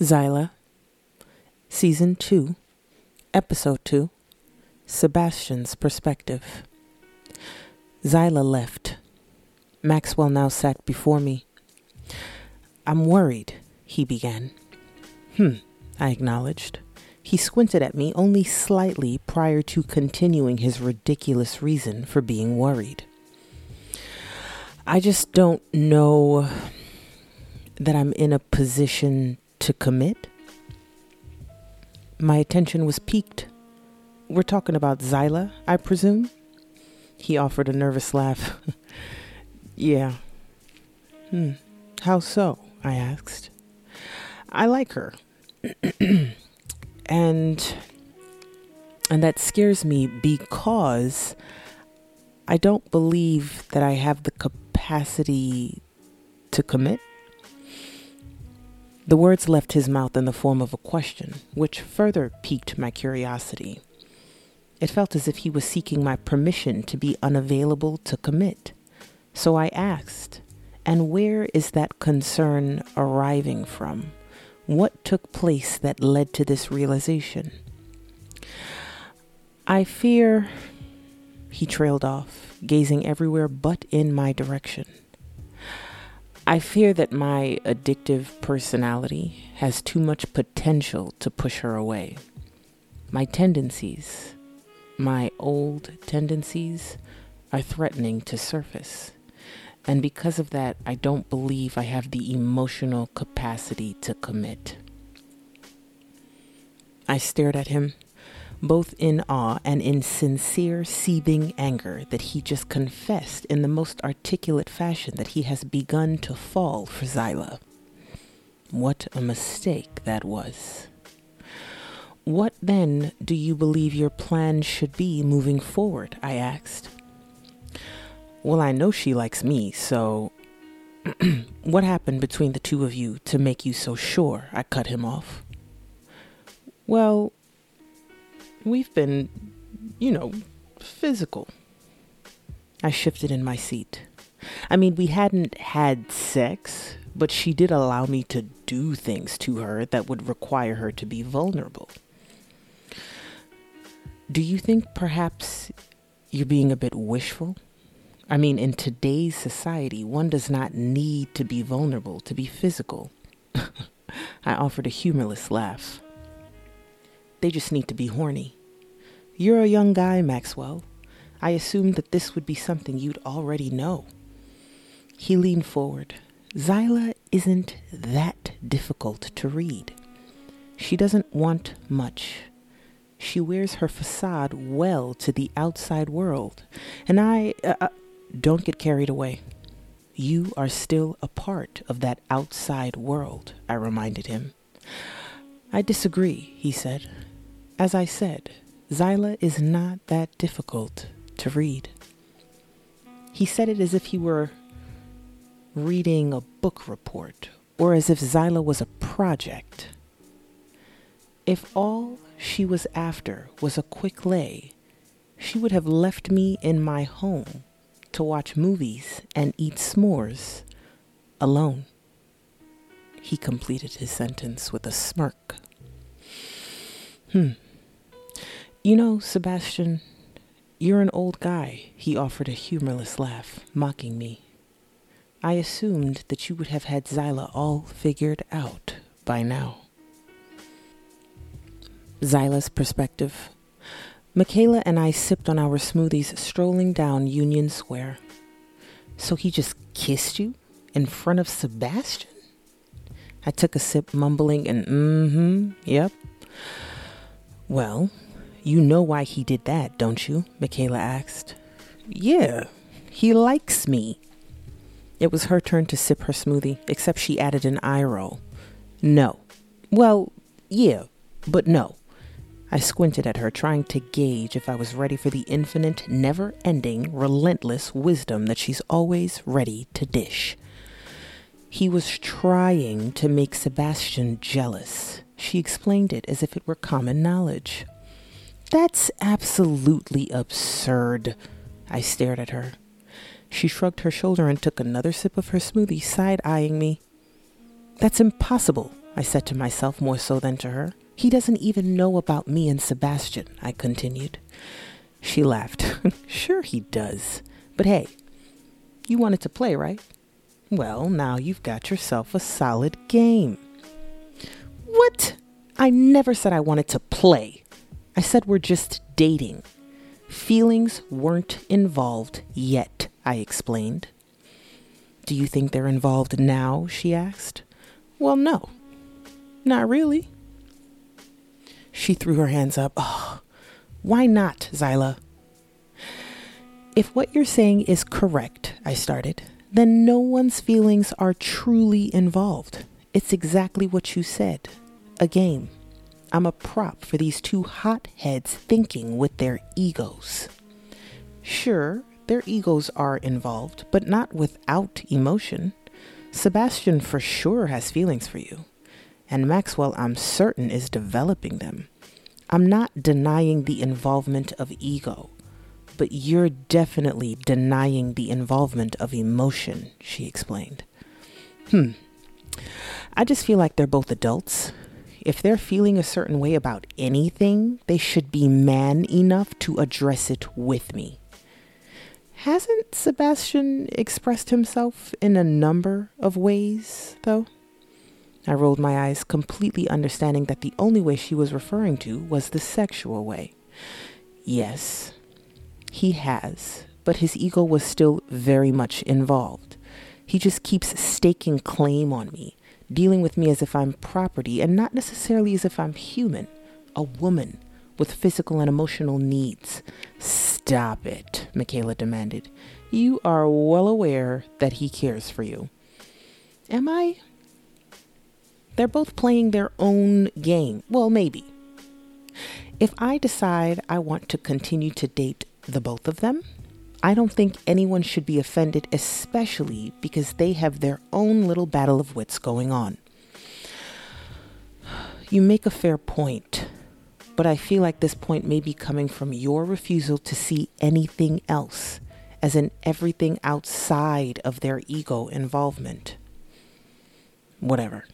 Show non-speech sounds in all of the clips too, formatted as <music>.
Zaila, Season 2, Episode 2 Sebastian's Perspective. Zaila left. Maxwell now sat before me. I'm worried, he began. Hmm, I acknowledged. He squinted at me only slightly prior to continuing his ridiculous reason for being worried. I just don't know that I'm in a position to commit. My attention was piqued. We're talking about Zaila, I presume? He offered a nervous laugh. <laughs> yeah. Hmm. How so? I asked. I like her. <clears throat> and and that scares me because I don't believe that I have the capacity to commit. The words left his mouth in the form of a question, which further piqued my curiosity. It felt as if he was seeking my permission to be unavailable to commit. So I asked, and where is that concern arriving from? What took place that led to this realization? I fear, he trailed off, gazing everywhere but in my direction. I fear that my addictive personality has too much potential to push her away. My tendencies, my old tendencies, are threatening to surface. And because of that, I don't believe I have the emotional capacity to commit. I stared at him both in awe and in sincere, seething anger that he just confessed in the most articulate fashion that he has begun to fall for Zaila. What a mistake that was. What then do you believe your plan should be moving forward? I asked. Well, I know she likes me, so <clears throat> what happened between the two of you to make you so sure? I cut him off. Well, We've been, you know, physical. I shifted in my seat. I mean, we hadn't had sex, but she did allow me to do things to her that would require her to be vulnerable. Do you think perhaps you're being a bit wishful? I mean, in today's society, one does not need to be vulnerable to be physical. <laughs> I offered a humorless laugh. They just need to be horny. You're a young guy, Maxwell. I assumed that this would be something you'd already know. He leaned forward. Zaila isn't that difficult to read. She doesn't want much. She wears her facade well to the outside world. And I. Uh, uh, don't get carried away. You are still a part of that outside world, I reminded him. I disagree, he said. As I said, Zaila is not that difficult to read. He said it as if he were reading a book report or as if Zaila was a project. If all she was after was a quick lay, she would have left me in my home to watch movies and eat s'mores alone. He completed his sentence with a smirk. Hmm. You know, Sebastian, you're an old guy, he offered a humorless laugh, mocking me. I assumed that you would have had Zaila all figured out by now. Zaila's perspective. Michaela and I sipped on our smoothies strolling down Union Square. So he just kissed you in front of Sebastian? I took a sip, mumbling and mm hmm, yep. Well, you know why he did that, don't you? Michaela asked. Yeah, he likes me. It was her turn to sip her smoothie, except she added an eye roll. No. Well, yeah, but no. I squinted at her, trying to gauge if I was ready for the infinite, never ending, relentless wisdom that she's always ready to dish. He was trying to make Sebastian jealous. She explained it as if it were common knowledge. That's absolutely absurd. I stared at her. She shrugged her shoulder and took another sip of her smoothie, side eyeing me. That's impossible, I said to myself more so than to her. He doesn't even know about me and Sebastian, I continued. She laughed. <laughs> sure he does. But hey, you wanted to play, right? Well, now you've got yourself a solid game. What? I never said I wanted to play. I said we're just dating. Feelings weren't involved yet, I explained. Do you think they're involved now? she asked. Well, no. Not really. She threw her hands up. Oh, why not, Zaila? If what you're saying is correct, I started, then no one's feelings are truly involved. It's exactly what you said a game. I'm a prop for these two hotheads thinking with their egos. Sure, their egos are involved, but not without emotion. Sebastian for sure has feelings for you and Maxwell, I'm certain, is developing them. I'm not denying the involvement of ego, but you're definitely denying the involvement of emotion, she explained. Hmm. I just feel like they're both adults. If they're feeling a certain way about anything, they should be man enough to address it with me. Hasn't Sebastian expressed himself in a number of ways, though? I rolled my eyes, completely understanding that the only way she was referring to was the sexual way. Yes, he has, but his ego was still very much involved. He just keeps staking claim on me, dealing with me as if I'm property and not necessarily as if I'm human, a woman with physical and emotional needs. Stop it, Michaela demanded. You are well aware that he cares for you. Am I? They're both playing their own game. Well, maybe. If I decide I want to continue to date the both of them, I don't think anyone should be offended, especially because they have their own little battle of wits going on. You make a fair point, but I feel like this point may be coming from your refusal to see anything else, as in everything outside of their ego involvement. Whatever.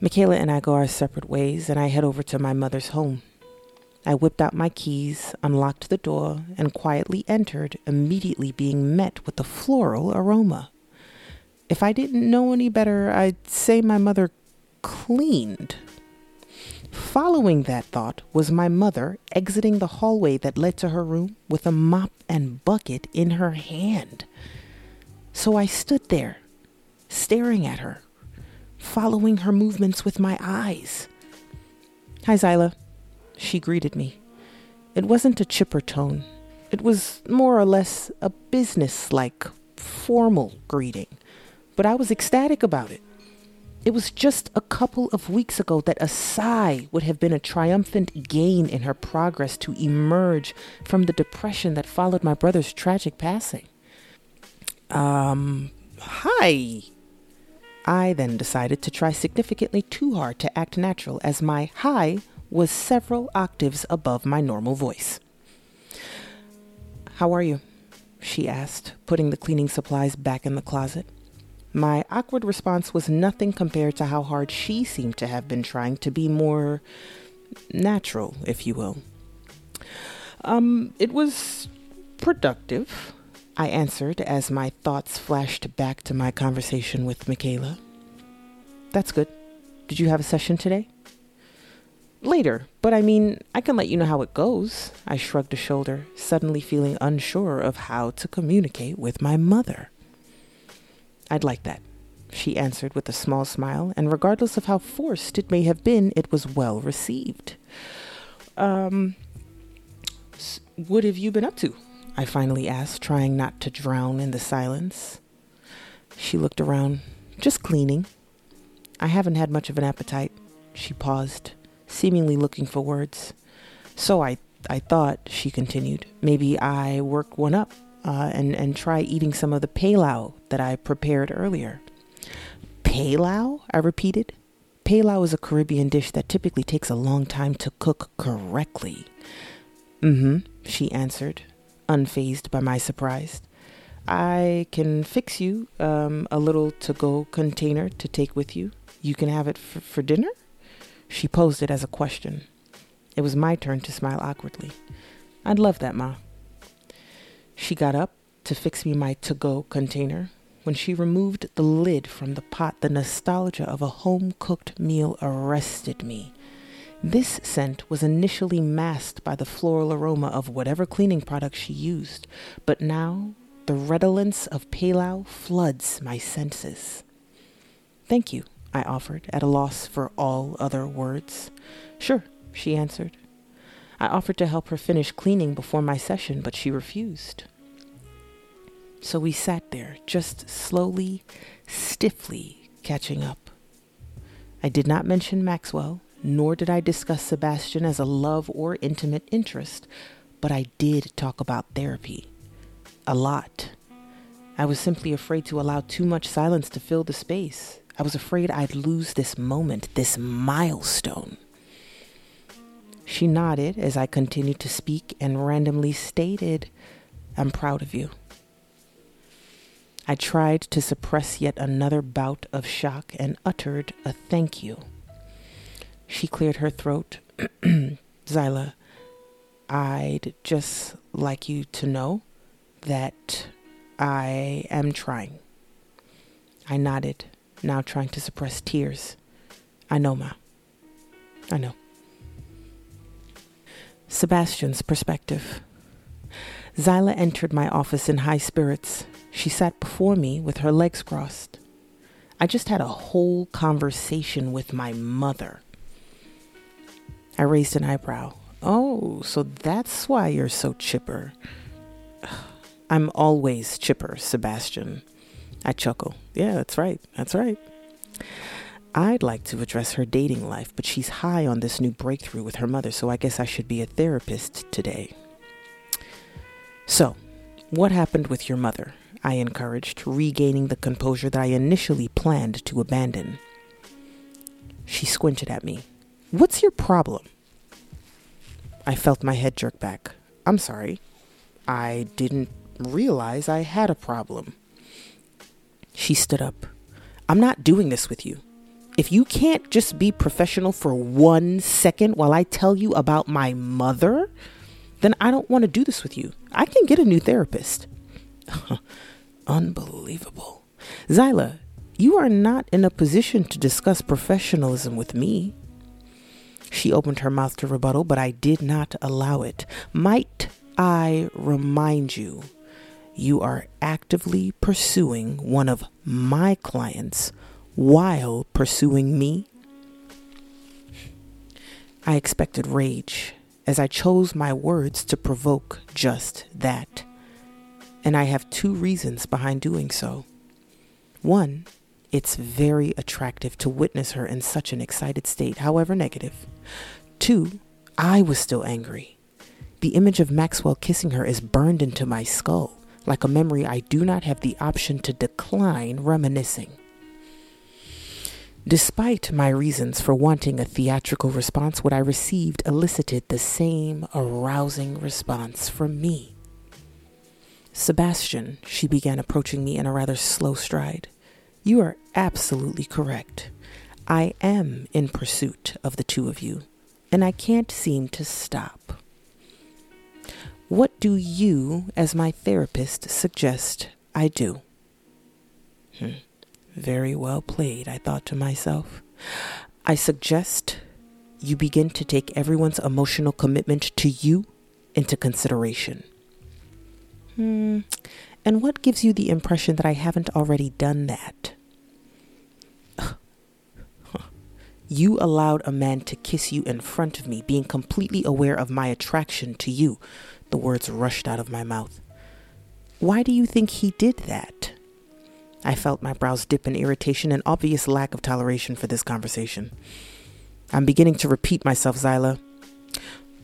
Michaela and I go our separate ways, and I head over to my mother's home. I whipped out my keys, unlocked the door, and quietly entered, immediately being met with a floral aroma. If I didn't know any better, I'd say my mother cleaned. Following that thought was my mother exiting the hallway that led to her room with a mop and bucket in her hand. So I stood there, staring at her, following her movements with my eyes. Hi, Zaila. She greeted me. It wasn't a chipper tone. It was more or less a business like, formal greeting, but I was ecstatic about it. It was just a couple of weeks ago that a sigh would have been a triumphant gain in her progress to emerge from the depression that followed my brother's tragic passing. Um, hi, I then decided to try significantly too hard to act natural, as my high was several octaves above my normal voice. How are you? she asked, putting the cleaning supplies back in the closet. My awkward response was nothing compared to how hard she seemed to have been trying to be more natural, if you will. Um, it was productive, I answered as my thoughts flashed back to my conversation with Michaela. That's good. Did you have a session today? Later, but I mean, I can let you know how it goes. I shrugged a shoulder, suddenly feeling unsure of how to communicate with my mother. I'd like that, she answered with a small smile, and regardless of how forced it may have been, it was well received. Um, what have you been up to? I finally asked, trying not to drown in the silence. She looked around. Just cleaning. I haven't had much of an appetite. She paused, seemingly looking for words. So I, I thought, she continued, maybe I work one up uh, and, and try eating some of the pilau that I prepared earlier. Pilau? I repeated. Pilau is a Caribbean dish that typically takes a long time to cook correctly. Mm hmm, she answered, unfazed by my surprise. I can fix you um, a little to go container to take with you. You can have it for dinner? She posed it as a question. It was my turn to smile awkwardly. I'd love that, Ma. She got up to fix me my to go container. When she removed the lid from the pot, the nostalgia of a home cooked meal arrested me. This scent was initially masked by the floral aroma of whatever cleaning product she used, but now the redolence of pilau floods my senses. Thank you, I offered, at a loss for all other words. Sure, she answered. I offered to help her finish cleaning before my session, but she refused. So we sat there, just slowly, stiffly catching up. I did not mention Maxwell, nor did I discuss Sebastian as a love or intimate interest, but I did talk about therapy. A lot. I was simply afraid to allow too much silence to fill the space. I was afraid I'd lose this moment, this milestone. She nodded as I continued to speak and randomly stated, I'm proud of you. I tried to suppress yet another bout of shock and uttered a thank you. She cleared her throat. <clears throat> Zaila, I'd just like you to know that I am trying. I nodded, now trying to suppress tears. I know, Ma. I know. Sebastian's perspective. Zaila entered my office in high spirits. She sat before me with her legs crossed. I just had a whole conversation with my mother. I raised an eyebrow. Oh, so that's why you're so chipper. <sighs> I'm always chipper, Sebastian. I chuckle. Yeah, that's right. That's right. I'd like to address her dating life, but she's high on this new breakthrough with her mother, so I guess I should be a therapist today. So, what happened with your mother? I encouraged, regaining the composure that I initially planned to abandon. She squinted at me. What's your problem? I felt my head jerk back. I'm sorry. I didn't realize I had a problem. She stood up. I'm not doing this with you. If you can't just be professional for one second while I tell you about my mother, then I don't want to do this with you. I can get a new therapist. <laughs> Unbelievable. Zaila, you are not in a position to discuss professionalism with me. She opened her mouth to rebuttal, but I did not allow it. Might I remind you, you are actively pursuing one of my clients while pursuing me? I expected rage as I chose my words to provoke just that and I have two reasons behind doing so. One, it's very attractive to witness her in such an excited state, however negative. Two, I was still angry. The image of Maxwell kissing her is burned into my skull, like a memory I do not have the option to decline reminiscing. Despite my reasons for wanting a theatrical response, what I received elicited the same arousing response from me. Sebastian, she began approaching me in a rather slow stride. You are absolutely correct. I am in pursuit of the two of you, and I can't seem to stop. What do you, as my therapist, suggest I do? Hmm. Very well played, I thought to myself. I suggest you begin to take everyone's emotional commitment to you into consideration. Hmm. And what gives you the impression that I haven't already done that? <sighs> You allowed a man to kiss you in front of me, being completely aware of my attraction to you. The words rushed out of my mouth. Why do you think he did that? I felt my brows dip in irritation and obvious lack of toleration for this conversation. I'm beginning to repeat myself, Zaila.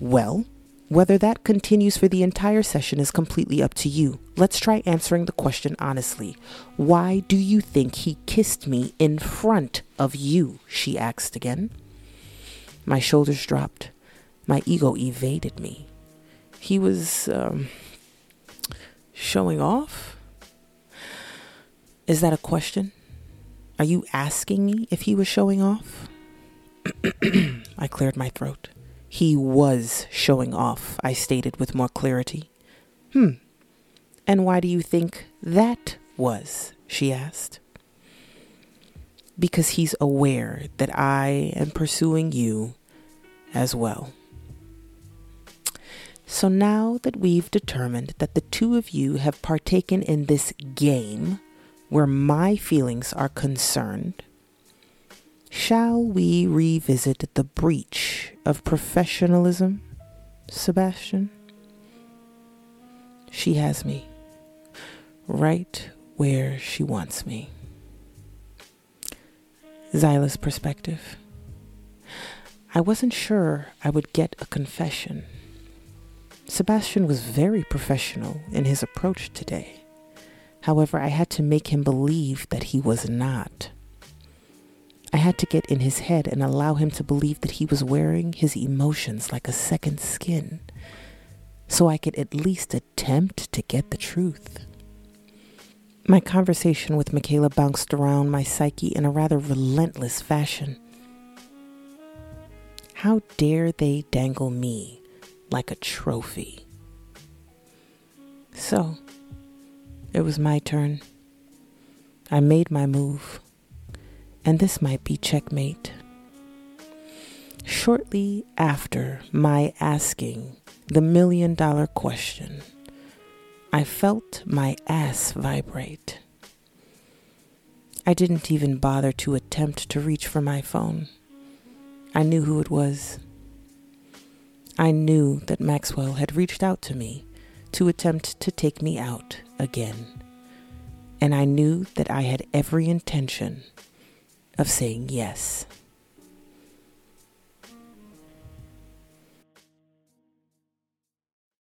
Well, whether that continues for the entire session is completely up to you. Let's try answering the question honestly. Why do you think he kissed me in front of you? She asked again. My shoulders dropped. My ego evaded me. He was um, showing off? Is that a question? Are you asking me if he was showing off? <clears throat> I cleared my throat. He was showing off, I stated with more clarity. Hmm. And why do you think that was? she asked. Because he's aware that I am pursuing you as well. So now that we've determined that the two of you have partaken in this game where my feelings are concerned, shall we revisit the breach of professionalism, Sebastian? She has me right where she wants me. Zaila's perspective. I wasn't sure I would get a confession. Sebastian was very professional in his approach today. However, I had to make him believe that he was not. I had to get in his head and allow him to believe that he was wearing his emotions like a second skin, so I could at least attempt to get the truth. My conversation with Michaela bounced around my psyche in a rather relentless fashion. How dare they dangle me like a trophy? So, it was my turn. I made my move, and this might be checkmate. Shortly after my asking the million dollar question, I felt my ass vibrate. I didn't even bother to attempt to reach for my phone. I knew who it was. I knew that Maxwell had reached out to me to attempt to take me out again. And I knew that I had every intention of saying yes.